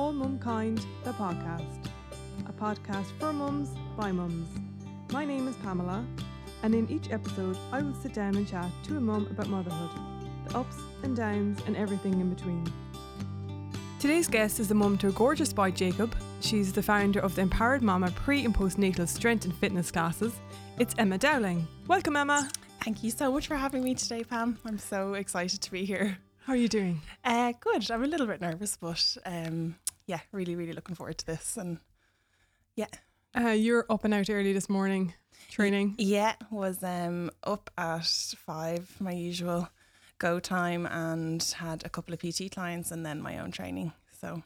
All Mumkind, the podcast, a podcast for mums by mums. My name is Pamela, and in each episode, I will sit down and chat to a mum about motherhood, the ups and downs, and everything in between. Today's guest is a mum to a gorgeous boy, Jacob. She's the founder of the Empowered Mama pre and postnatal strength and fitness classes. It's Emma Dowling. Welcome, Emma. Thank you so much for having me today, Pam. I'm so excited to be here. How are you doing? Uh, good. I'm a little bit nervous, but um, yeah, really, really looking forward to this. And yeah, Uh, you're up and out early this morning, training. yeah, was um up at five, my usual go time, and had a couple of PT clients and then my own training. So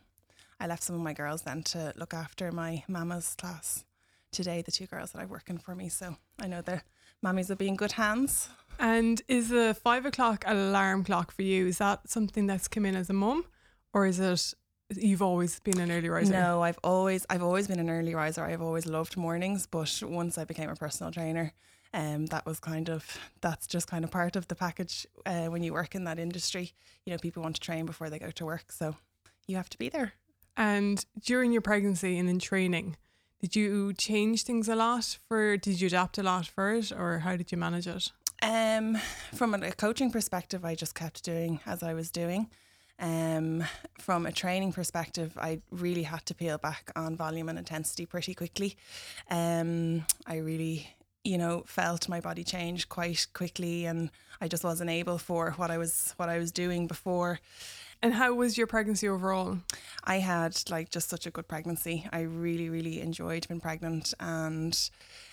I left some of my girls then to look after my mama's class today. The two girls that are working for me, so I know their mammies will be in good hands. And is the five o'clock alarm clock for you? Is that something that's come in as a mum, or is it you've always been an early riser? No, I've always I've always been an early riser. I've always loved mornings, but once I became a personal trainer, um, that was kind of that's just kind of part of the package uh, when you work in that industry. You know, people want to train before they go to work, so you have to be there. And during your pregnancy and in training, did you change things a lot for? Did you adapt a lot for it, or how did you manage it? Um, from a coaching perspective, I just kept doing as I was doing. Um, from a training perspective, I really had to peel back on volume and intensity pretty quickly. Um, I really, you know, felt my body change quite quickly, and I just wasn't able for what I was what I was doing before. And how was your pregnancy overall? I had like just such a good pregnancy. I really, really enjoyed being pregnant, and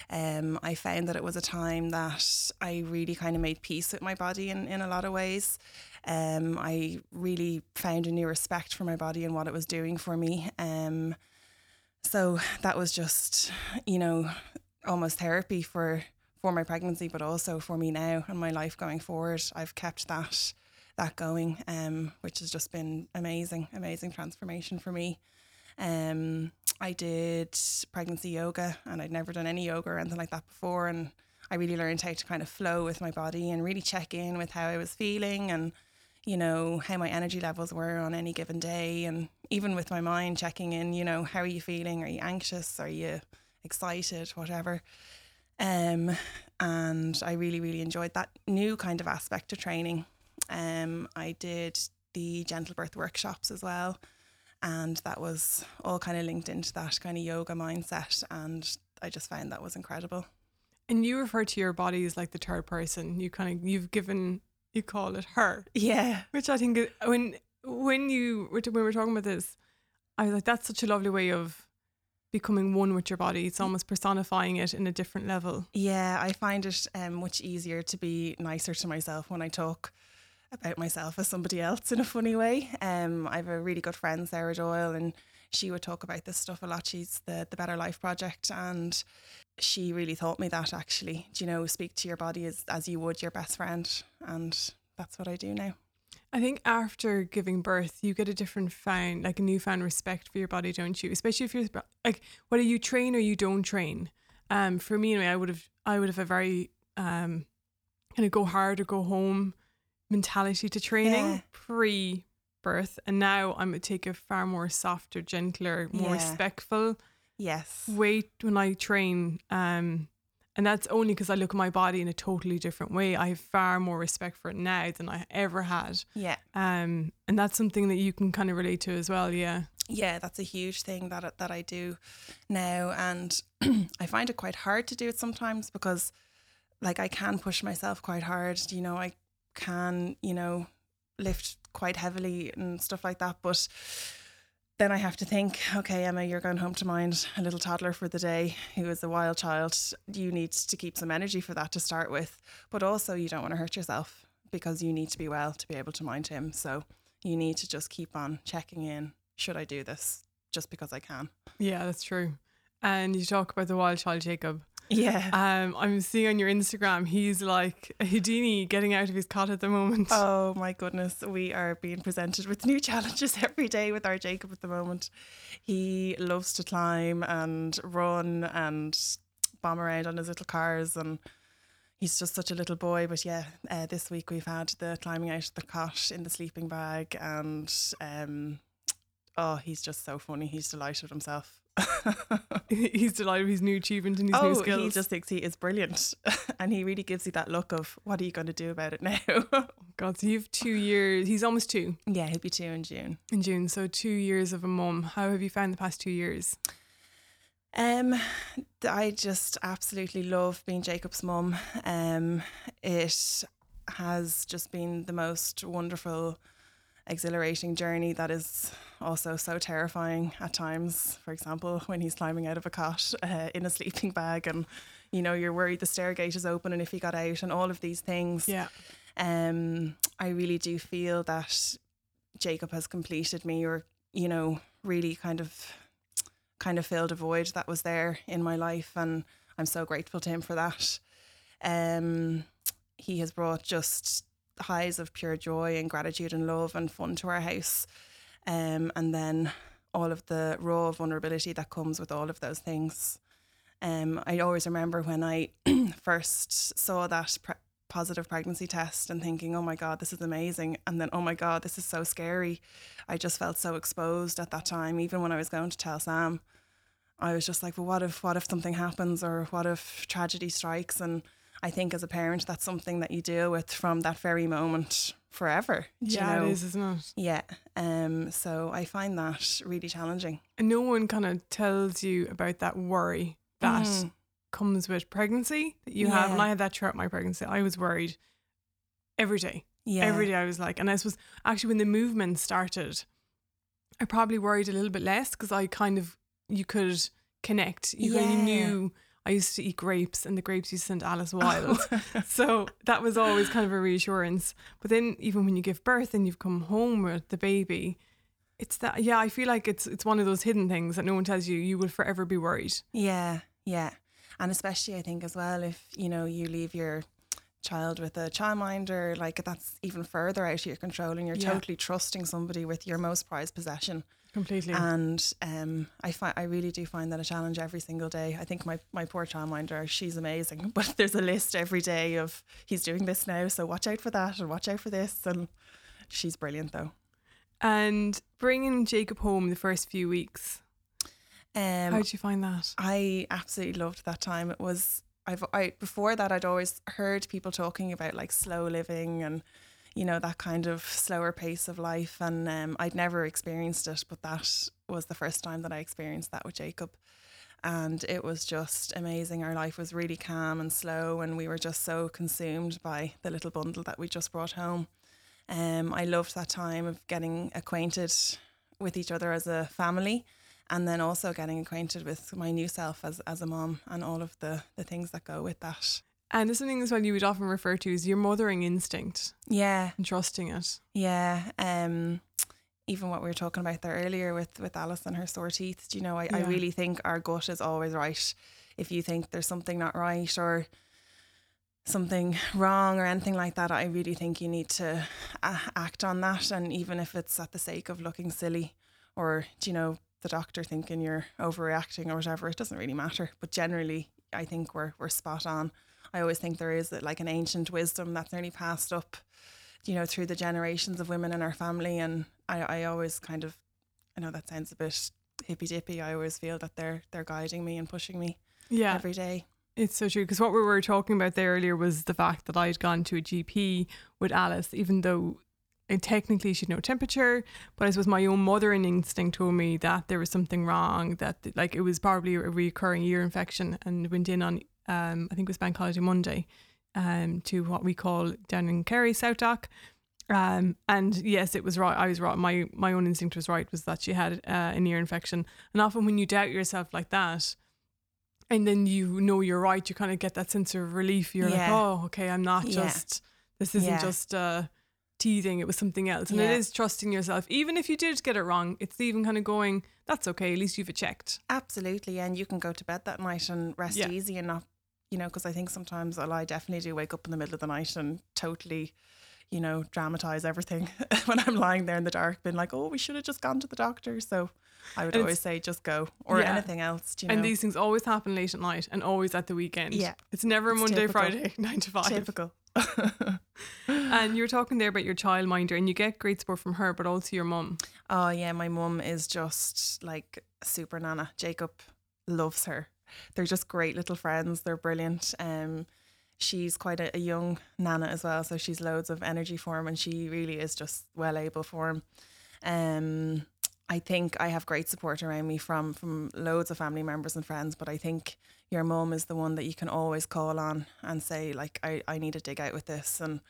um, I found that it was a time that I really kind of made peace with my body in, in a lot of ways. Um, I really found a new respect for my body and what it was doing for me. Um, so that was just, you know, almost therapy for for my pregnancy, but also for me now and my life going forward. I've kept that that going, um, which has just been amazing, amazing transformation for me. Um, I did pregnancy yoga, and I'd never done any yoga or anything like that before, and I really learned how to kind of flow with my body and really check in with how I was feeling and you know how my energy levels were on any given day, and even with my mind checking in. You know, how are you feeling? Are you anxious? Are you excited? Whatever. Um, and I really, really enjoyed that new kind of aspect of training. Um, I did the gentle birth workshops as well, and that was all kind of linked into that kind of yoga mindset, and I just found that was incredible. And you refer to your body as like the third person. You kind of you've given you call it her, Yeah, which I think is- when when you were when we were talking about this, I was like, that's such a lovely way of becoming one with your body. It's almost personifying it in a different level. yeah, I find it um, much easier to be nicer to myself when I talk about myself as somebody else in a funny way. Um, I have a really good friend, Sarah Doyle, and she would talk about this stuff a lot. She's the the Better Life Project, and she really taught me that actually. Do you know, speak to your body as as you would your best friend, and that's what I do now. I think after giving birth, you get a different found, like a newfound respect for your body, don't you? Especially if you're like whether you train or you don't train. Um, for me anyway, I would have I would have a very um, kind of go hard or go home mentality to training Yeah. pre birth, and now I'm gonna take a far more softer, gentler, more Yeah. respectful Yes. way when I train. Um, and that's only because I look at my body in a totally different way. I have far more respect for it now than I ever had. Yeah. Um, and that's something that you can kind of relate to as well. Yeah. Yeah, that's a huge thing that I- that I do now, and I find it quite hard to do it sometimes because, like, I can push myself quite hard. You know, I can, you know, lift quite heavily and stuff like that, but then I have to think, okay, Emma, you're going home to mind a little toddler for the day who is a wild child. You need to keep some energy for that to start with, but also you don't want to hurt yourself because you need to be well to be able to mind him. So you need to just keep on checking in. Should I do this just because I can? Yeah, that's true. And you talk about the wild child Jacob. Yeah. Um, I'm seeing on your Instagram, he's like a Houdini getting out of his cot at the moment. Oh my goodness, we are being presented with new challenges every day with our Jacob at the moment. He loves to climb and run and bomb around on his little cars and he's just such a little boy. But yeah, uh, this week we've had the climbing out of the cot in the sleeping bag and um, oh, he's just so funny. He's delighted with himself. He's delighted with his new achievement and his new oh, skills. he just thinks he is brilliant, and he really gives you that look of what are you going to do about it now? God, so you've two years. He's almost two yeah, he'll be two in June. in June. So two years of a mum. How have you found the past two years? Um, I just absolutely love being Jacob's mum. Um, it has just been the most wonderful, exhilarating journey that is also so terrifying at times. For example, when he's climbing out of a cot uh, in a sleeping bag, and you know you're worried the stair gate is open and if he got out, and all of these things. Yeah. Um, I really do feel that Jacob has completed me, or you know, really kind of, kind of filled a void that was there in my life, and I'm so grateful to him for that. Um, he has brought just highs of pure joy and gratitude and love and fun to our house, um, and then all of the raw vulnerability that comes with all of those things. Um, I always remember when I first saw that pre- positive pregnancy test and thinking, oh my God, this is amazing. And then, oh my God, this is so scary. I just felt so exposed at that time. Even when I was going to tell Sam, I was just like, well, what if, what if something happens or what if tragedy strikes? And I think as a parent, that's something that you deal with from that very moment forever. Yeah, know? it is, isn't it? Yeah. Um, so I find that really challenging. And no one kind of tells you about that worry that Mm. comes with pregnancy that you have. And I had that throughout my pregnancy. I was worried every day. Yeah. Every day I was like, and I was actually when the movement started, I probably worried a little bit less because I kind of, you could connect. You kind of Yeah. knew. I used to eat grapes and the grapes used to send Alice oh. wild. so that was always kind of a reassurance. But then even when you give birth and you've come home with the baby, it's that yeah, I feel like it's it's one of those hidden things that no one tells you you will forever be worried. Yeah, yeah. And especially I think as well if, you know, you leave your child with a childminder, like that's even further out of your control and you're Yeah. totally trusting somebody with your most prized possession. Completely. And um I find I really do find that a challenge every single day. I think my, my poor childminder, she's amazing. But there's a list every day of he's doing this now, so watch out for that and watch out for this and she's brilliant though. and bringing Jacob home the first few weeks, Um how did you find that? I absolutely loved that time. It was I've I before that I'd always heard people talking about like slow living and you know that kind of slower pace of life and um, I'd never experienced it but that was the first time that I experienced that with Jacob. And it was just amazing. Our life was really calm and slow and we were just so consumed by the little bundle that we just brought home. Um, I loved that time of getting acquainted with each other as a family and then also getting acquainted with my new self as, as a mom and all of the, the things that go with that. And there's something as well you would often refer to as your mothering instinct Yeah, and trusting it. yeah. Um, even what we were talking about there earlier with, with Alice and her sore teeth, do you know, I, I really think our gut is always right. If you think there's something not right or something wrong or anything like that, I really think you need to uh, act on that. And even if it's at the sake of looking silly or, do you know, the doctor thinking you're overreacting or whatever, it doesn't really matter. But generally, I think we're, we're spot on. I always think there is like an ancient wisdom that's nearly passed up, you know, through the generations of women in our family. And I, I always kind of, I know that sounds a bit hippy dippy. I always feel that they're they're guiding me and pushing me Yeah, every day. it's so true. Because what we were talking about there earlier was the fact that I'd gone to a GP with Alice, even though uh, technically she'd no temperature, but I suppose my own mothering instinct told me that there was something wrong, that like it was probably a recurring ear infection, and went in on um I think it was Bank Holiday Monday, um to what we call down in Kerry SouthDoc. Um, and yes, it was right. I was right. My my own instinct was right. Was that she had uh, an ear infection, and often when you doubt yourself like that, and then you know you're right, you kind of get that sense of relief. You're like, oh, okay, I'm not Yeah. just. This isn't Yeah. just uh, teething. It was something else, and it Yeah. is trusting yourself. Even if you did get it wrong, it's even kind of going. That's okay. At least you've it checked. Absolutely, and you can go to bed that night and rest Yeah. easy and not, you know, because I think sometimes well, I definitely do wake up in the middle of the night and totally, you know, dramatize everything when I'm lying there in the dark, being like, oh, we should have just gone to the doctor. So I would And always say just go or Yeah. anything else. You know, And these things always happen late at night and always at the weekend. Yeah. It's never It's Monday, typical. Friday, nine to five. typical. and you were talking there about your childminder, and you get great support from her, but also your mum. Oh yeah, my mum is just like super nana. Jacob loves her. They're just great little friends. They're brilliant. Um, she's quite a, a young nana as well, so she's loads of energy for him, and she really is just well able for him. Um, I think I have great support around me from from loads of family members and friends, but I think your mum is the one that you can always call on and say like I, I need to dig out with this and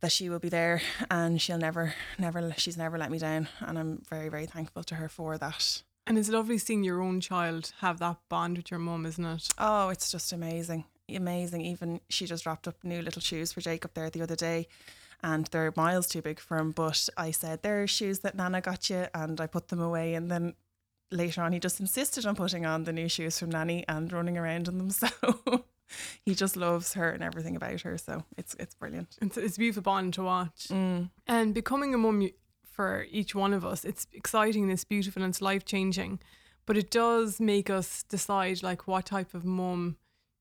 that she will be there and she'll never never she's never let me down and I'm very very thankful to her for that. And it's lovely seeing your own child have that bond with your mum, isn't it? Oh, it's just amazing. Amazing. Even she just wrapped up new little shoes for Jacob there the other day and they're miles too big for him. But I said, There are shoes that Nana got you and I put them away and then later on he just insisted on putting on the new shoes from Nanny and running around in them. So he just loves her and everything about her. So it's it's brilliant. It's, it's a beautiful bond to watch. Mm. And becoming a mum for each one of us, it's exciting and it's beautiful and it's life changing. But it does make us decide like what type of mom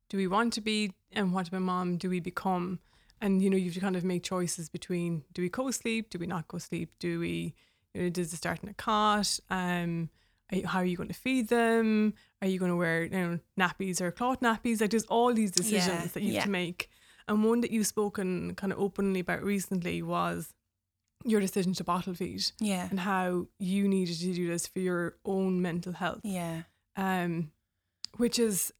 do we want to be and what type of mom do we become. And you know, you have to kind of make choices between do we co-sleep, do we not co-sleep, do we you know, does it start in a cot? Um, how are you going to feed them? Are you going to wear you know, nappies or cloth nappies? Like there's all these decisions Yeah, that you have yeah. to make. And one that you've spoken kind of openly about recently was your decision to bottle feed Yeah. and how you needed to do this for your own mental health. Yeah. Um, which is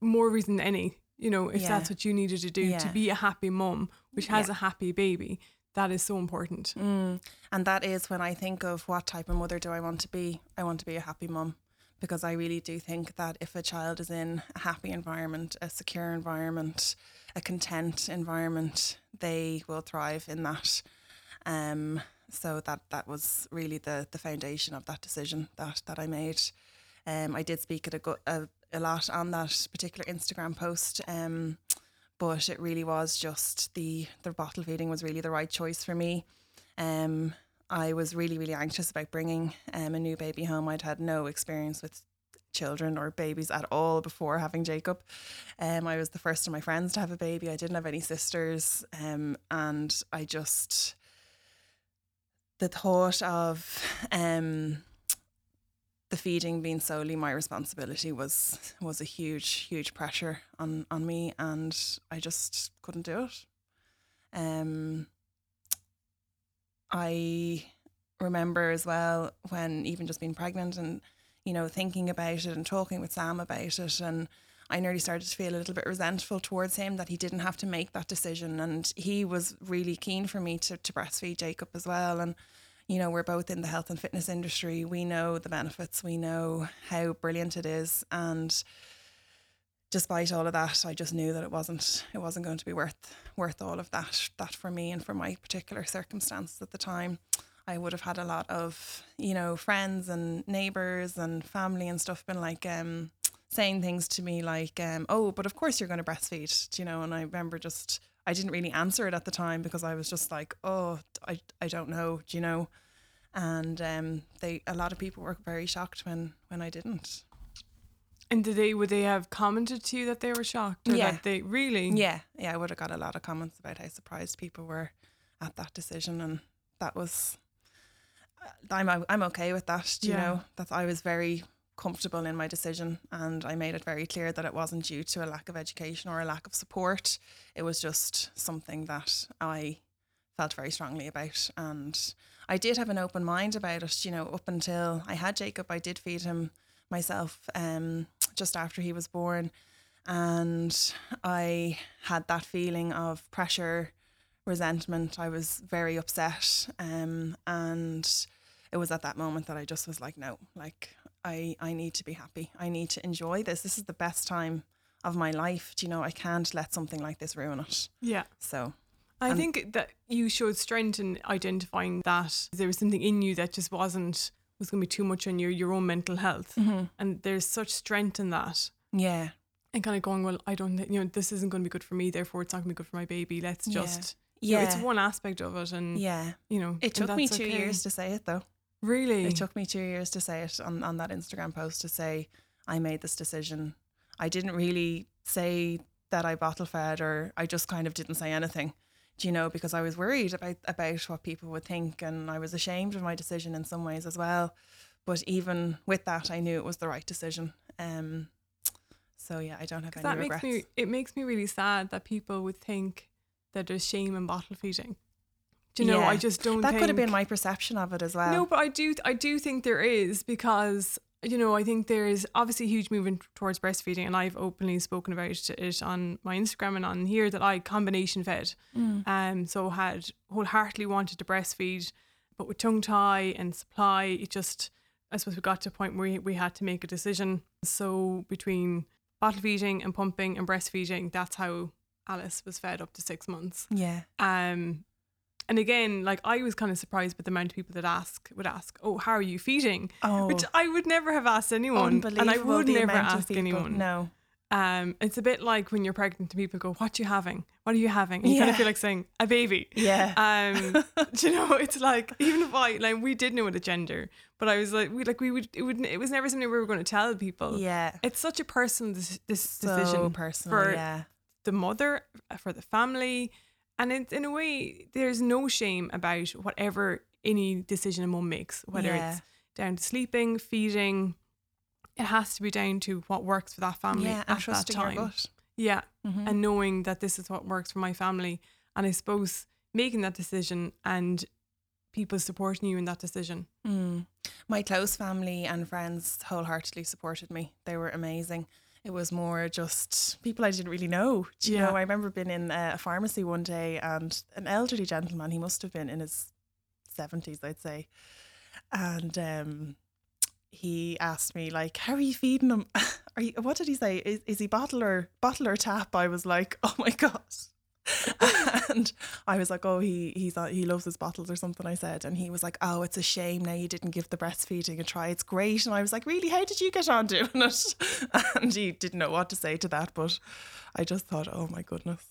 more reason than any, you know, if Yeah. that's what you needed to do to be a happy mum, which has Yeah. a happy baby, that is so important. Mm. And that is when I think of what type of mother do I want to be. I want to be a happy mum because I really do think that if a child is in a happy environment, a secure environment, a content environment, they will thrive in that. Um, so that that was really the the foundation of that decision that that I made. Um, I did speak at a, go- a a lot on that particular Instagram post. Um, but it really was just the the bottle feeding was really the right choice for me. Um, I was really really anxious about bringing um, a new baby home. I'd had no experience with children or babies at all before having Jacob. Um, I was the first of my friends to have a baby. I didn't have any sisters, um, and I just the thought of um, the feeding being solely my responsibility was was a huge huge pressure on on me and I just couldn't do it. Um I remember as well when even just being pregnant and you know thinking about it and talking with Sam about it and I nearly started to feel a little bit resentful towards him that he didn't have to make that decision and he was really keen for me to, to breastfeed Jacob as well and you know, we're both in the health and fitness industry. We know the benefits, we know how brilliant it is. And despite all of that, I just knew that it wasn't it wasn't going to be worth worth all of that that for me and for my particular circumstances at the time. I would have had a lot of, you know, friends and neighbours and family and stuff been like um saying things to me like, um, oh, but of course you're gonna breastfeed, do you know, and I remember just I didn't really answer it at the time because I was just like, oh, I, I don't know, do you know? And um, they a lot of people were very shocked when when I didn't. And did they would they have commented to you that they were shocked? Or Yeah. That they really Yeah, yeah, I would have got a lot of comments about how surprised people were at that decision, and that was. uh, I'm I'm okay with that. do You Yeah. know that I was very comfortable in my decision, and I made it very clear that it wasn't due to a lack of education or a lack of support. It was just something that I felt very strongly about, and I did have an open mind about it. You know, up until I had Jacob, I did feed him myself um, just after he was born, and I had that feeling of pressure, resentment. I was very upset, um, and it was at that moment that I just was like, no, like I I need to be happy. I need to enjoy this. This is the best time of my life. Do you know? I can't let something like this ruin it. Yeah. So I And- think that you showed strength in identifying that there was something in you that just wasn't was going to be too much on your your own mental health, Mm-hmm. and there's such strength in that, yeah, and kind of going, well, I don't, you know, this isn't going to be good for me, therefore it's not going to be good for my baby. Let's Yeah. just, you know, yeah, it's one aspect of it, and yeah. you know, It took me two okay. years to say it though. Really, It took me two years to say it on, on that Instagram post to say I made this decision. I didn't really say that I bottle fed or I just kind of didn't say anything. Do you know, because I was worried about about what people would think and I was ashamed of my decision in some ways as well. But even with that I knew it was the right decision. Um so yeah, I don't have any that regrets. makes me it makes me really sad that people would think that there's shame in bottle feeding. Do you know? Yeah. I just don't. that could have been my perception of it as well. No, but I do. I do think there is because you know I think there's obviously a huge movement towards breastfeeding, and I've openly spoken about it on my Instagram and on here that I combination fed, Mm. um, so had wholeheartedly wanted to breastfeed, but with tongue tie and supply, it just I suppose we got to a point where we, we had to make a decision. So between bottle feeding and pumping and breastfeeding, that's how Alice was fed up to six months. Yeah. Um, and again, like I was kind of surprised with the amount of people that ask would ask, "Oh, how are you feeding?" Oh, Which I would never have asked anyone, and I would never ask people- anyone. No. Um, it's a bit like when you're pregnant and people go, "What are you having? What are you having?" And you kind of feel like saying, "A baby." Yeah. Um, do you know, it's like even if I like we did know the gender, but I was like, we like we would it would it was never something we were going to tell people. yeah. It's such a personal this, this So decision personal. for yeah. the mother, uh, for the family. And in, in a way, there's no shame about whatever any decision a mum makes, whether Yeah. it's down to sleeping, feeding. It has to be down to what works for that family Yeah. at that time. your gut. Yeah, Mhm. and knowing that this is what works for my family, and I suppose making that decision and people supporting you in that decision. Mm. My close family and friends wholeheartedly supported me. They were amazing. It was more just people I didn't really know. Do you Yeah. know, I remember being in uh, a pharmacy one day and an elderly gentleman, he must have been in his 70s, I'd say. And um, he asked me, like, how are you feeding him? Are you, what did he say? Is, is he bottle or, bottle or tap? I was like, oh my God. and I was like, oh, he he's uh, he loves his bottles or something. I said, and he was like, oh, it's a shame now you didn't give the breastfeeding a try. It's great. And I was like, really? How did you get on doing it? And he didn't know what to say to that, but I just thought, oh my goodness.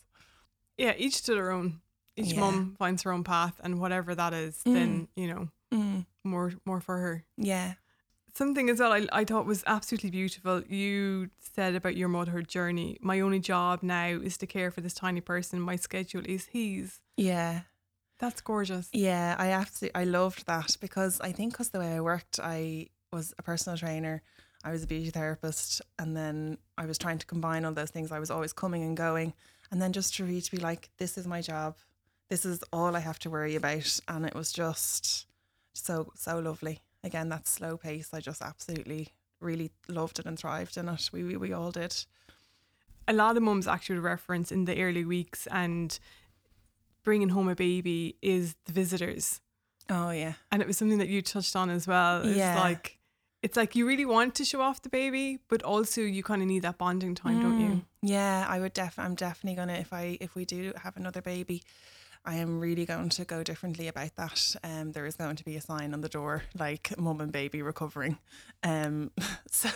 Yeah, each to their own. Each Yeah. mum finds her own path, and whatever that is, then you know Mm, more more for her. yeah, something as well I, I thought was absolutely beautiful. You said about your motherhood journey. My only job now is to care for this tiny person. My schedule is his. yeah, That's gorgeous. yeah. I absolutely I loved that because I think because the way I worked, I was a personal trainer. I was a beauty therapist, and then I was trying to combine all those things. I was always coming and going, and then just to reach be like, this is my job. This is all I have to worry about, and it was just so so lovely. Again, that slow pace. I just absolutely really loved it and thrived in it. We we, we all did. A lot of mums actually reference in the early weeks and bringing home a baby is the visitors. Oh yeah, And it was something that you touched on as well. It's Yeah. like it's like you really want to show off the baby, but also you kind of need that bonding time, don't you? Mm. Yeah, I would def. I'm definitely gonna if I if we do have another baby, I am really going to go differently about that. Um, there is going to be a sign on the door like "Mum and Baby Recovering." Um, so,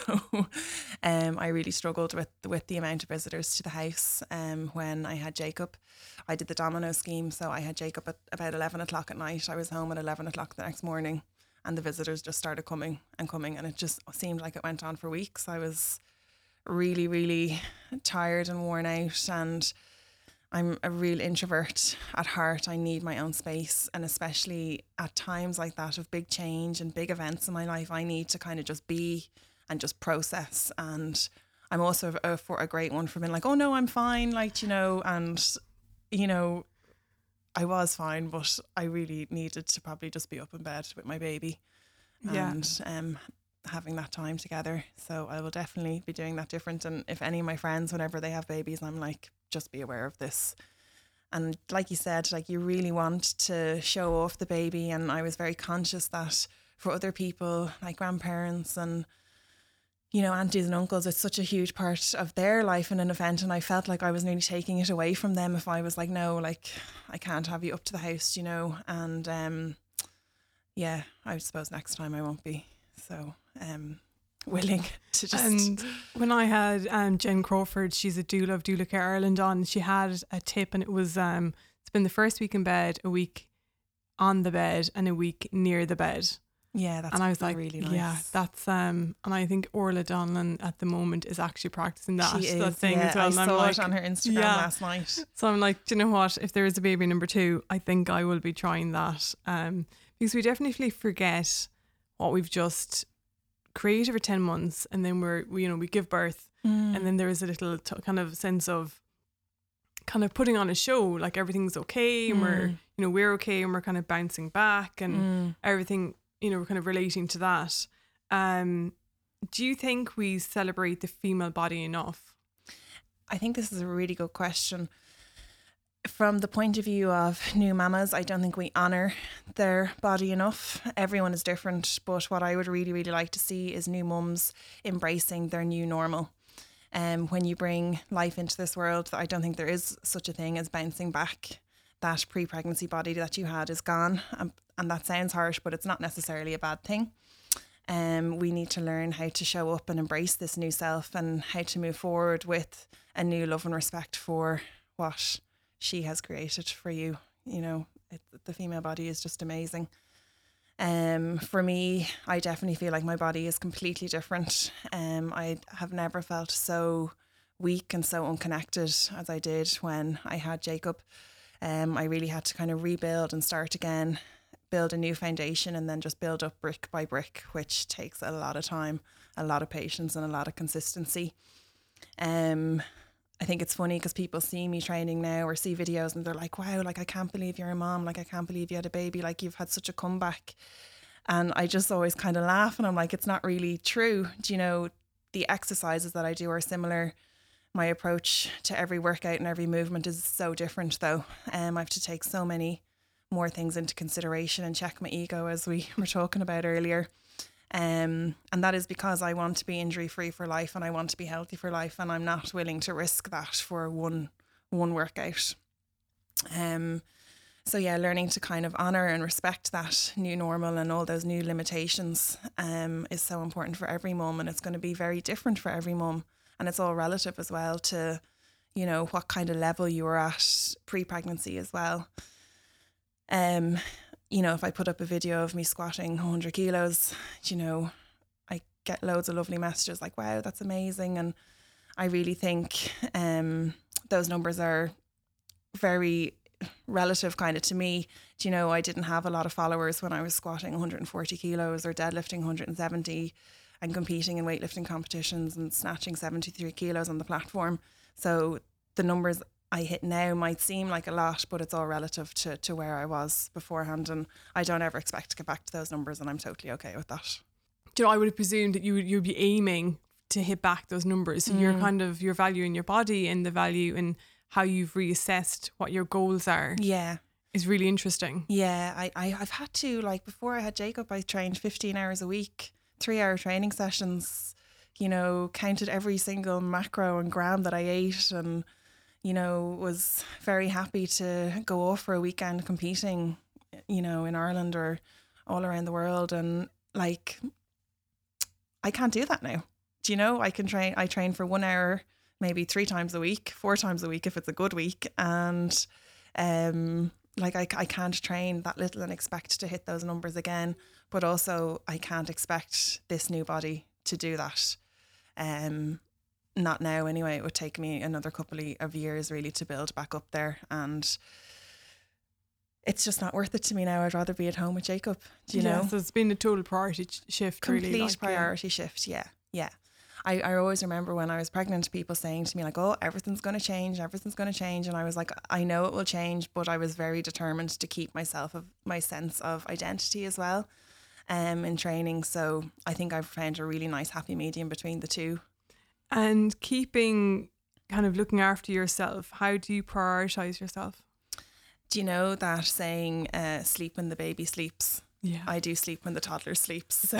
um, I really struggled with with the amount of visitors to the house. Um, when I had Jacob, I did the domino scheme, so I had Jacob at about eleven o'clock at night. I was home at eleven o'clock the next morning, and the visitors just started coming and coming, and it just seemed like it went on for weeks. I was really, really tired and worn out. And I'm a real introvert at heart. I need my own space. And especially at times like that of big change and big events in my life, I need to kind of just be and just process. And I'm also a, for a great one for being like, oh no, I'm fine. Like, you know, and, you know, I was fine, but I really needed to probably just be up in bed with my baby Yeah. and um, having that time together. So I will definitely be doing that different. And if any of my friends, whenever they have babies, I'm like, just be aware of this. And like you said, like you really want to show off the baby. And I was very conscious that for other people, like grandparents and you know, aunties and uncles, it's such a huge part of their life in an event. And I felt like I was nearly taking it away from them if I was like, no, like I can't have you up to the house, you know. And um, yeah, I suppose next time I won't be so um, willing to just. And when I had um, Jen Crawford, she's a doula of Doula Care Ireland on, she had a tip and it was um, spend the first week in bed, a week on the bed, and a week near the bed. Yeah, that's and I was like, really nice. yeah, that's um, and I think Orla Donlan at the moment is actually practicing that she that is, thing yeah, as well. I and I'm saw like, it on her Instagram yeah. last night. So I'm like, do you know what? If there is a baby number two, I think I will be trying that. Um, because we definitely forget what we've just created for ten months, and then we're we, you know we give birth, Mm. and then there is a little t- kind of sense of kind of putting on a show, like everything's okay, and we're Mm. you know we're okay, and we're kind of bouncing back, and Mm. everything you know we're kind of relating to that. Um, do you think we celebrate the female body enough? I think this is a really good question. From the point of view of new mamas, I don't think we honour their body enough. Everyone is different, but what I would really, really like to see is new mums embracing their new normal. Um, when you bring life into this world, I don't think there is such a thing as bouncing back. That pre pregnancy body that you had is gone. Um, and that sounds harsh, but it's not necessarily a bad thing. Um, we need to learn how to show up and embrace this new self and how to move forward with a new love and respect for what she has created for you. You know, it, the female body is just amazing. Um, for me, I definitely feel like my body is completely different. Um, I have never felt so weak and so unconnected as I did when I had Jacob. Um, I really had to kind of rebuild and start again, build a new foundation, and then just build up brick by brick, which takes a lot of time, a lot of patience, and a lot of consistency. Um, I think it's funny because people see me training now or see videos and they're like, wow, like I can't believe you're a mom. Like I can't believe you had a baby. Like you've had such a comeback. And I just always kind of laugh and I'm like, it's not really true. Do you know, the exercises that I do are similar. My approach to every workout and every movement is so different though. Um, I have to take so many more things into consideration and check my ego as we were talking about earlier. Um, and that is because I want to be injury free for life and I want to be healthy for life and I'm not willing to risk that for one one workout. Um so yeah, learning to kind of honor and respect that new normal and all those new limitations um is so important for every mom, and it's going to be very different for every mom, and it's all relative as well to you know what kind of level you were at pre-pregnancy as well. Um you know, if I put up a video of me squatting 100 kilos, you know, I get loads of lovely messages like, wow, that's amazing. And I really think um, those numbers are very relative kind of to me. Do you know, I didn't have a lot of followers when I was squatting 140 kilos or deadlifting 170 and competing in weightlifting competitions and snatching 73 kilos on the platform. So the numbers I hit now might seem like a lot, but it's all relative to, to where I was beforehand. And I don't ever expect to get back to those numbers, and I'm totally okay with that. Do you know, I would have presumed that you would you'd be aiming to hit back those numbers. So you're Mm. kind of your value in your body and the value in how you've reassessed what your goals are Yeah. is really interesting. Yeah. I, I, I've had to, like, before I had Jacob, I trained 15 hours a week, three hour training sessions, you know, counted every single macro and gram that I ate and, you know, was very happy to go off for a weekend competing, you know, in Ireland or all around the world. And like, I can't do that now. Do you know? I can train, I train for one hour, maybe three times a week, four times a week if it's a good week. And, um, like I, I can't train that little and expect to hit those numbers again, but also I can't expect this new body to do that. Um, not now anyway. It would take me another couple of years really to build back up there, and it's just not worth it to me now. I'd rather be at home with Jacob. Do you Yeah, know? So it's been a total priority shift, complete really. like, yeah. priority shift. Yeah, yeah. I, I always remember when I was pregnant, people saying to me like, "Oh, everything's going to change, everything's going to change," and I was like, "I know it will change," but I was very determined to keep myself of my sense of identity as well, um, in training. So I think I've found a really nice happy medium between the two. And keeping kind of looking after yourself, how do you prioritize yourself? Do you know that saying, uh, "Sleep when the baby sleeps"? Yeah. I do sleep when the toddler sleeps. So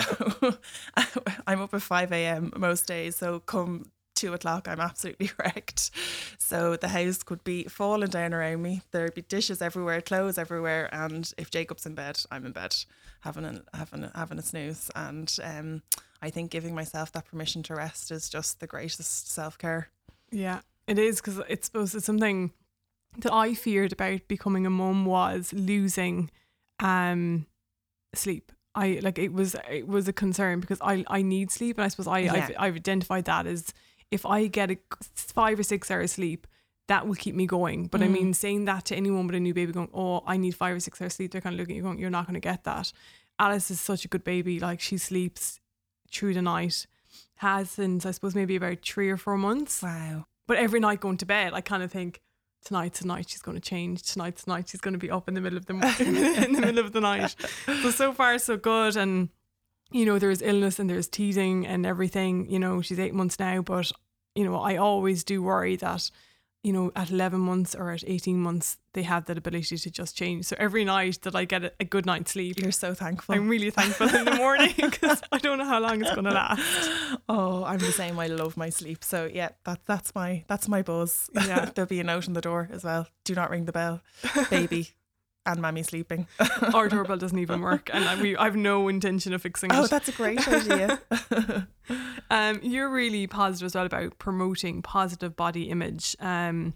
I'm up at 5 a.m. most days. So come two o'clock, I'm absolutely wrecked. So the house could be falling down around me. There'd be dishes everywhere, clothes everywhere. And if Jacob's in bed, I'm in bed having a, having a, having a snooze. And um, I think giving myself that permission to rest is just the greatest self care. Yeah, it is because it's supposed it's something that I feared about becoming a mum was losing um sleep. I like it was it was a concern because I I need sleep and I suppose I Yeah. I've, I've identified that as if I get a five or six hours sleep that will keep me going but I Mm. mean saying that to anyone with a new baby going oh I need five or six hours sleep they're kind of looking at you going you're not going to get that Alice is such a good baby like she sleeps through the night has since I suppose maybe about three or four months. Wow. but every night going to bed I kind of think tonight's tonight tonight she's going to change. Tonight's tonight tonight she's going to be up in the middle of the in the middle of the night. So so far so good. And you know there's illness and there's teething and everything. You know she's eight months now but you know I always do worry that you know at 11 months or at 18 months they have that ability to just change so every night that I get a, a good night's sleep You're so thankful. I'm really thankful in the morning because I don't know how long it's going to last Oh, I'm the same. I love my sleep. So yeah, that that's my that's my buzz. Yeah. There'll be a note on the door as well. Do not ring the bell, baby, and mammy sleeping. our doorbell doesn't even work and I, we, I have no intention of fixing Oh, it Oh, that's a great idea. Um, you're really positive as well about promoting positive body image. Um,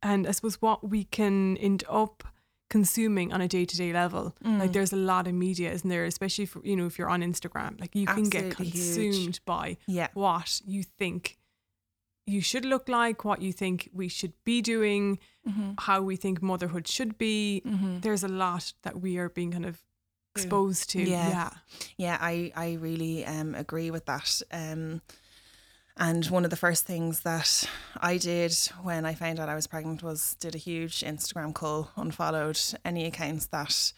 and I suppose what we can end up consuming on a day to day level. Mm. Like there's a lot of media, isn't there? Especially for you know, if you're on Instagram. Like you can get Absolutely huge. consumed by yeah. what you think you should look like, what you think we should be doing, Mm-hmm. how we think motherhood should be. Mm-hmm. There's a lot that we are being kind of exposed to. Yeah. yeah. Yeah, I, I really um, agree with that. Um, and one of the first things that I did when I found out I was pregnant was did a huge Instagram cull, unfollowed any accounts that,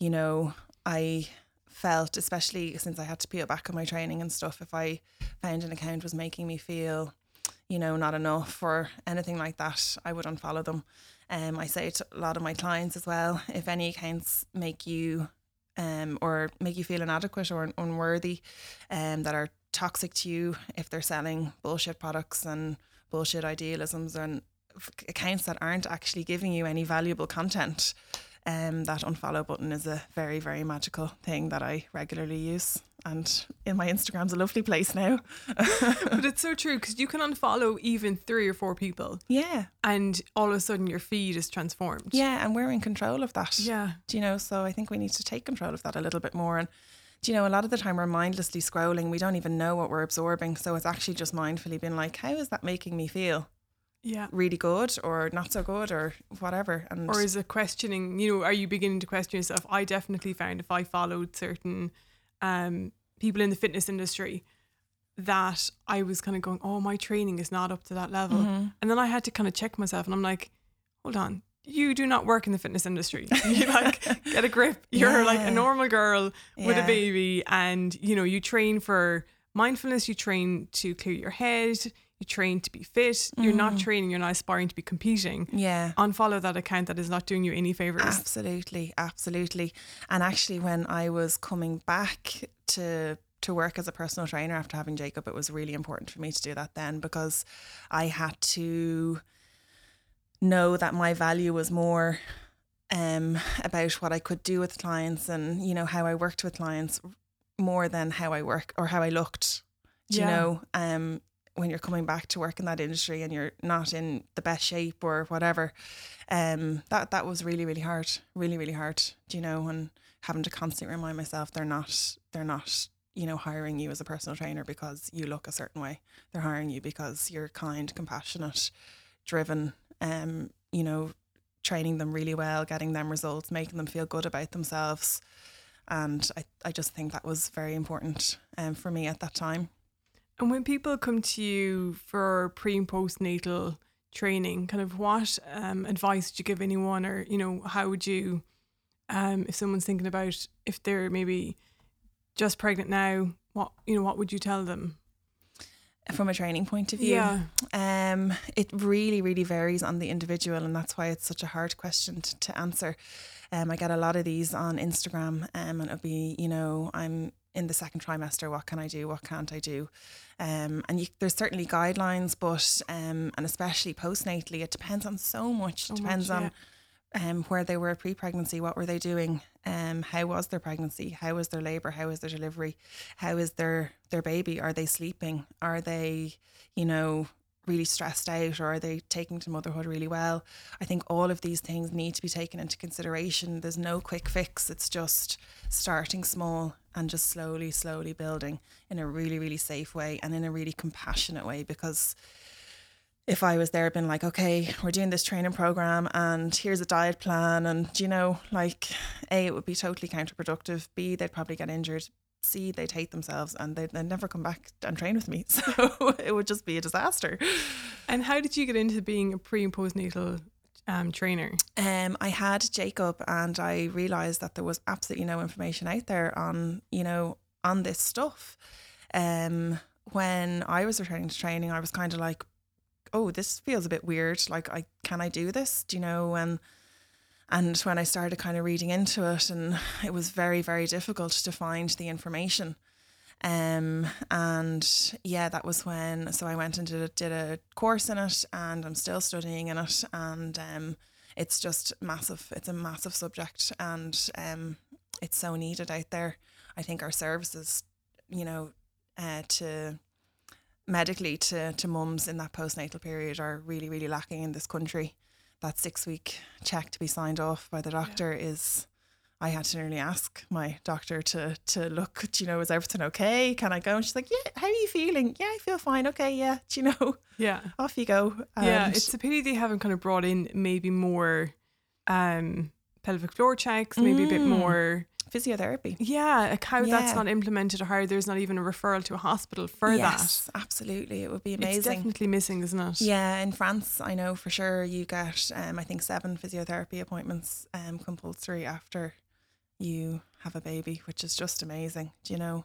you know, I felt, especially since I had to peel back on my training and stuff, if I found an account was making me feel, you know, not enough or anything like that, I would unfollow them. Um, I say to a lot of my clients as well, if any accounts make you um, or make you feel inadequate or un- unworthy, um, that are toxic to you if they're selling bullshit products and bullshit idealisms and accounts that aren't actually giving you any valuable content. Um, that unfollow button is a very, very magical thing that I regularly use. And in my Instagram's a lovely place now. but it's so true because you can unfollow even three or four people yeah. and all of a sudden your feed is transformed. Yeah. And we're in control of that. Yeah. Do you know? So I think we need to take control of that a little bit more. And do you know, a lot of the time we're mindlessly scrolling. We don't even know what we're absorbing. So it's actually just mindfully being like, how is that making me feel? Yeah. Really good or not so good or whatever. And Or is it questioning, you know, are you beginning to question yourself? I definitely found if I followed certain um, people in the fitness industry that I was kind of going, oh, my training is not up to that level. Mhm. And then I had to kind of check myself and I'm like, hold on. You do not work in the fitness industry. You like get a grip. You're like a normal girl with a baby and you know you train for mindfulness you train to clear your head you train to be fit you're not Mm. training you're not aspiring to be competing yeah. unfollow that account that is not doing you any favors Absolutely, absolutely. And actually, when I was coming back to to work as a personal trainer after having Jacob, it was really important for me to do that then because I had to know that my value was more um, about what I could do with clients and you know how I worked with clients more than how I work or how I looked. Do you know? Um, when you're coming back to work in that industry and you're not in the best shape or whatever, um, that that was really really hard, really really hard. Do you know? And having to constantly remind myself they're not they're not you know hiring you as a personal trainer because you look a certain way. They're hiring you because you're kind, compassionate, driven. Um, you know, training them really well, getting them results, making them feel good about themselves. And I, I just think that was very important um, for me at that time. And when people come to you for pre and postnatal training kind of what um, advice would you give anyone or you know how would you um, if someone's thinking about if they're maybe just pregnant now what you know what would you tell them? From a training point of view, yeah. Um, it really, really varies on the individual, and that's why it's such a hard question to, to answer. Um, I get a lot of these on Instagram, um, and it'll be, you know, I'm in the second trimester. What can I do? What can't I do? Um, and you, there's certainly guidelines, but um, and especially postnatally, it depends on so much. So it depends much, on um, where they were pre-pregnancy, what were they doing, um, how was their pregnancy, how was their labour, how was their delivery, how is their their baby, are they sleeping, are they, you know, really stressed out or are they taking to motherhood really well? I think all of these things need to be taken into consideration. There's no quick fix. It's just starting small and just slowly, slowly building in a really, really safe way and in a really compassionate way because if I was there, been like, okay, we're doing this training program and here's a diet plan, and you know, like, A, it would be totally counterproductive. B, they'd probably get injured. C, they'd hate themselves and they'd, they'd never come back and train with me. So it would just be a disaster. And how did you get into being a pre and postnatal um, trainer? Um, I had Jacob and I realised that there was absolutely no information out there on, you know, on this stuff. Um, when I was returning to training, I was kind of like, oh, this feels a bit weird. Like, I can I do this? Do you know? And and when I started kind of reading into it, and it was very, very difficult to find the information. Um, and yeah, that was when, so I went and did a, did a course in it, and I'm still studying in it. And um, it's just massive. It's a massive subject, and um, it's so needed out there. I think our services, you know, uh, to medically to to mums in that postnatal period are really, really lacking in this country that six week check to be signed off by the doctor yeah. is I had to nearly ask my doctor to to look, do you know, is everything okay? Can I go? And she's like, Yeah, how are you feeling? Yeah, I feel fine. Okay, yeah. Do you know? Yeah. Off you go. And yeah, it's a pity they haven't kind of brought in maybe more um pelvic floor checks, maybe mm. a bit mm. more physiotherapy. Yeah, how yeah. that's not implemented or how there's not even a referral to a hospital for yes, that. absolutely. It would be amazing. It's definitely missing, isn't it? Yeah, in France, I know for sure you get, um, I think, seven physiotherapy appointments um, compulsory after you have a baby, which is just amazing, do you know?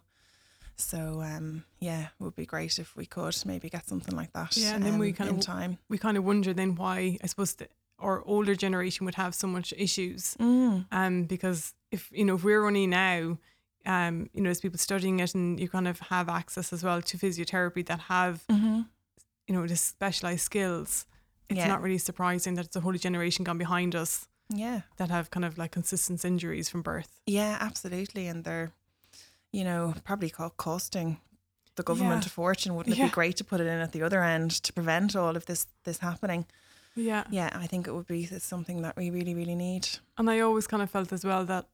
So um, yeah, it would be great if we could maybe get something like that. Yeah, and then we um, kind of time. We kind of wonder then why I suppose the, our older generation would have so much issues. Mm. Um, because if you know if we're only now, um, you know, as people studying it, and you kind of have access as well to physiotherapy that have, mm-hmm. you know, the specialized skills. It's yeah. not really surprising that it's a whole generation gone behind us. Yeah, that have kind of like consistent injuries from birth. Yeah, absolutely, and they're, you know, probably costing the government yeah. a fortune. Wouldn't it yeah. be great to put it in at the other end to prevent all of this this happening? Yeah, yeah, I think it would be something that we really, really need. And I always kind of felt as well that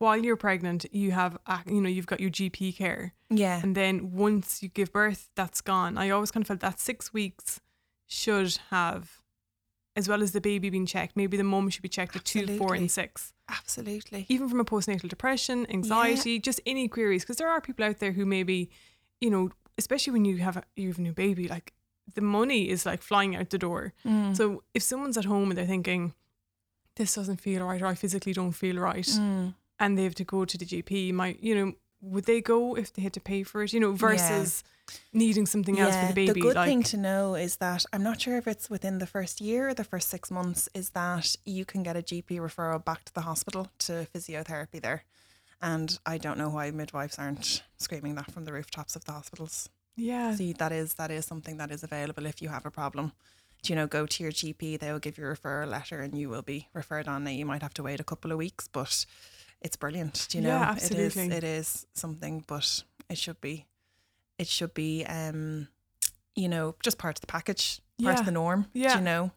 while you're pregnant, you have, you know, you've got your GP care. Yeah. And then once you give birth, that's gone. I always kind of felt that six weeks should have, as well as the baby being checked, maybe the mum should be checked Absolutely. at two, four, and six. Absolutely. Even from a postnatal depression, anxiety, yeah. just any queries. Because there are people out there who maybe, you know, especially when you have a, you have a new baby, like the money is like flying out the door. Mm. So if someone's at home and they're thinking, this doesn't feel right, or I physically don't feel right, mm and they have to go to the GP, might you know would they go if they had to pay for it? You know, versus yeah. needing something else for the baby. The good like, thing to know is that I'm not sure if it's within the first year or the first six months. Is that you can get a GP referral back to the hospital to physiotherapy there, and I don't know why midwives aren't screaming that from the rooftops of the hospitals. Yeah, see that is that is something that is available if you have a problem. Do you know, go to your GP. They will give you a referral letter, and you will be referred on. Now you might have to wait a couple of weeks, but it's brilliant. Do you know? Yeah, absolutely. It is. It is something, but it should be. It should be. Um, you know, just part of the package, part yeah. of the norm. Yeah. you know?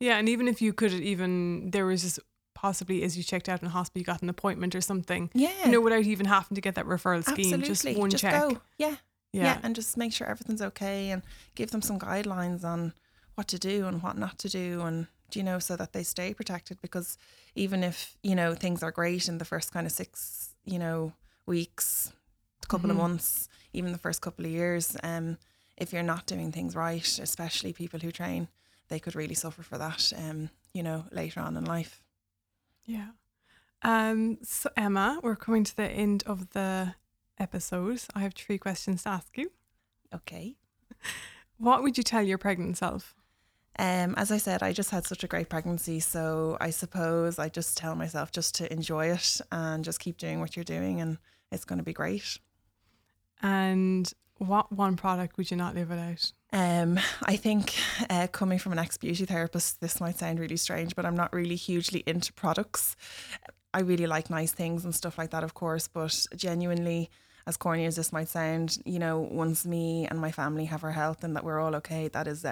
Yeah, and even if you could, even there was just possibly as you checked out in hospital, you got an appointment or something. Yeah. You know, without even having to get that referral scheme, Absolutely. just one just check. Go. Yeah. yeah. Yeah. And just make sure everything's okay and give them some guidelines on what to do and what not to do and you know, so that they stay protected. Because even if, you know, things are great in the first kind of six, you know, weeks, a couple mm-hmm. of months, even the first couple of years, um, if you're not doing things right, especially people who train, they could really suffer for that, um, you know, later on in life. Yeah. Um, so Emma, we're coming to the end of the episode. I have three questions to ask you. Okay. What would you tell your pregnant self? Um, as I said, I just had such a great pregnancy. So I suppose I just tell myself just to enjoy it and just keep doing what you're doing, and it's going to be great. And what one product would you not live without? Um, I think uh, coming from an ex beauty therapist, this might sound really strange, but I'm not really hugely into products. I really like nice things and stuff like that, of course, but genuinely, as corny as this might sound, you know, once me and my family have our health and that we're all okay, that is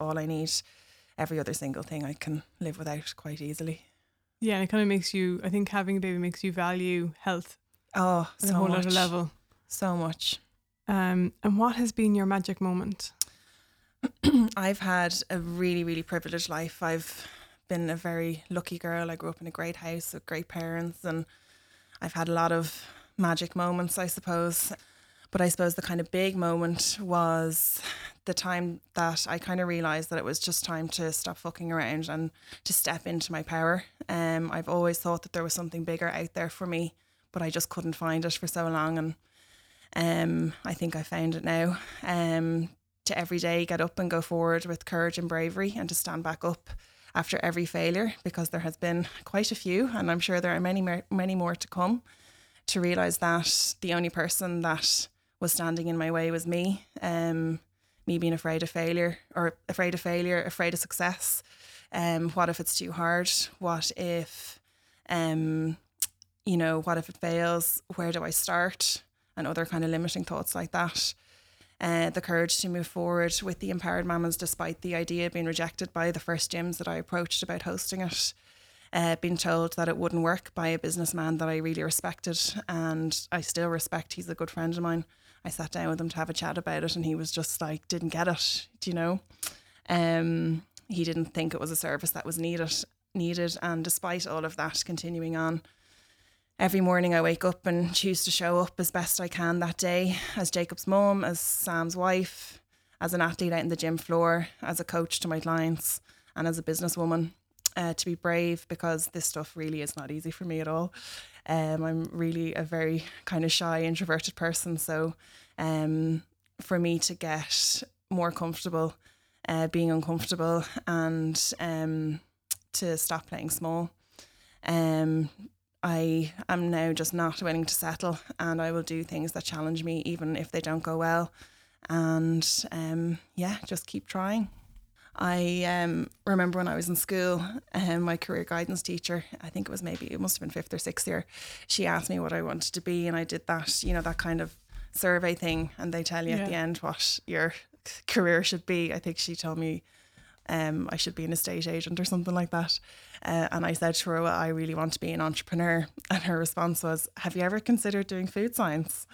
all I need. Every other single thing I can live without quite easily. Yeah, and it kind of makes you. I think having a baby makes you value health. Oh, so a whole much. other level. So much. Um, and what has been your magic moment? I've had a really, really privileged life. I've been a very lucky girl. I grew up in a great house with great parents, and I've had a lot of magic moments, I suppose. But I suppose the kind of big moment was the time that I kind of realized that it was just time to stop fucking around and to step into my power. Um, I've always thought that there was something bigger out there for me, but I just couldn't find it for so long. And um, I think I found it now. Um, to every day get up and go forward with courage and bravery and to stand back up after every failure because there has been quite a few and I'm sure there are many many more to come to realize that the only person that was standing in my way was me um me being afraid of failure or afraid of failure afraid of success. Um what if it's too hard? What if um you know what if it fails? Where do I start? And other kind of limiting thoughts like that. Uh, the courage to move forward with the Empowered Mamas despite the idea being rejected by the first gyms that I approached about hosting it. Uh, being told that it wouldn't work by a businessman that I really respected and I still respect. He's a good friend of mine. I sat down with him to have a chat about it and he was just like, didn't get it, do you know? Um, he didn't think it was a service that was needed needed and despite all of that continuing on every morning I wake up and choose to show up as best I can that day as Jacob's mum, as Sam's wife, as an athlete out in the gym floor, as a coach to my clients, and as a businesswoman. Uh, to be brave because this stuff really is not easy for me at all. Um, I'm really a very kind of shy, introverted person. So, um, for me to get more comfortable, uh, being uncomfortable, and um, to stop playing small, um, I am now just not willing to settle and I will do things that challenge me even if they don't go well. And um, yeah, just keep trying. I um, remember when I was in school, um, my career guidance teacher, I think it was maybe, it must have been fifth or sixth year, she asked me what I wanted to be. And I did that, you know, that kind of survey thing. And they tell you yeah. at the end what your career should be. I think she told me um, I should be an estate agent or something like that. Uh, and I said to her, Well, I really want to be an entrepreneur. And her response was, Have you ever considered doing food science?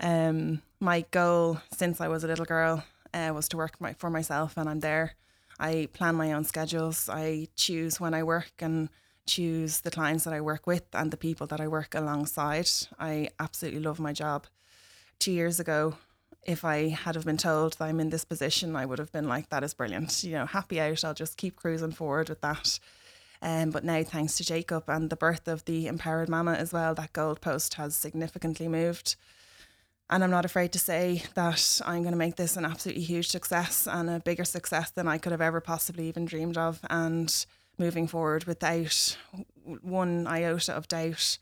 Um, my goal since I was a little girl uh, was to work my, for myself, and I'm there. I plan my own schedules. I choose when I work and choose the clients that I work with and the people that I work alongside. I absolutely love my job. Two years ago, if I had have been told that I'm in this position, I would have been like, that is brilliant. You know, happy out. I'll just keep cruising forward with that. Um, but now, thanks to Jacob and the birth of the Empowered Mama as well, that goalpost has significantly moved. And I'm not afraid to say that I'm going to make this an absolutely huge success and a bigger success than I could have ever possibly even dreamed of. And moving forward without one iota of doubt.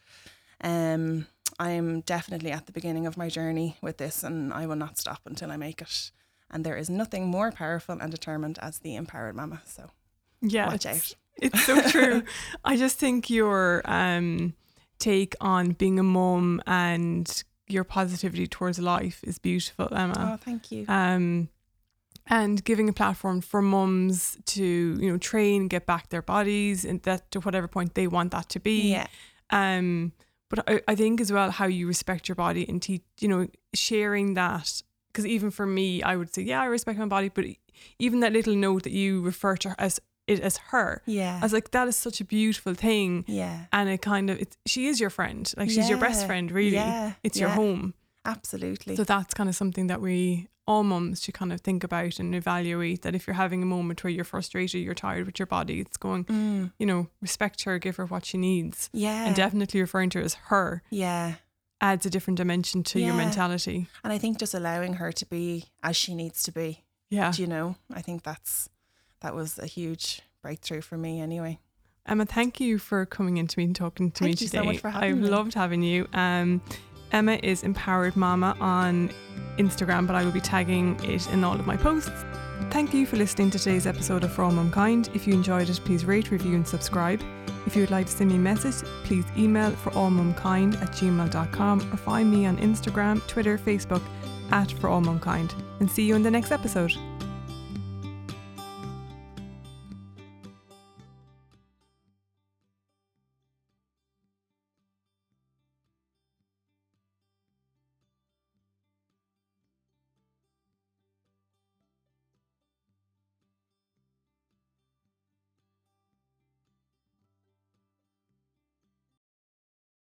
Um, I am definitely at the beginning of my journey with this, and I will not stop until I make it. And there is nothing more powerful and determined as the empowered mama. So, yeah, watch it's, out. It's so true. I just think your um, take on being a mom and your positivity towards life is beautiful, Emma. Oh, thank you. Um, and giving a platform for mums to you know train, get back their bodies, and that to whatever point they want that to be. Yeah. Um but I, I think as well how you respect your body and teach, you know, sharing that. Because even for me, I would say, yeah, I respect my body, but even that little note that you refer to as it as her. Yeah. I was like, that is such a beautiful thing. Yeah. And it kind of, she is your friend. Like, she's your best friend, really. Yeah. It's yeah. your home. Absolutely. So that's kind of something that we all mums should kind of think about and evaluate that if you're having a moment where you're frustrated, you're tired with your body, it's going, mm. you know, respect her, give her what she needs. Yeah. And definitely referring to her as her. Yeah. Adds a different dimension to yeah. your mentality. And I think just allowing her to be as she needs to be. Yeah. Do you know? I think that's that was a huge breakthrough for me anyway. Emma, thank you for coming into me and talking to thank me you today. So much for having I've me. loved having you. Um, Emma is Empowered Mama on Instagram, but I will be tagging it in all of my posts. Thank you for listening to today's episode of For All Mumkind. If you enjoyed it, please rate, review, and subscribe. If you would like to send me a message, please email for allmumkind at gmail.com or find me on Instagram, Twitter, Facebook at For All Mumkind. And see you in the next episode.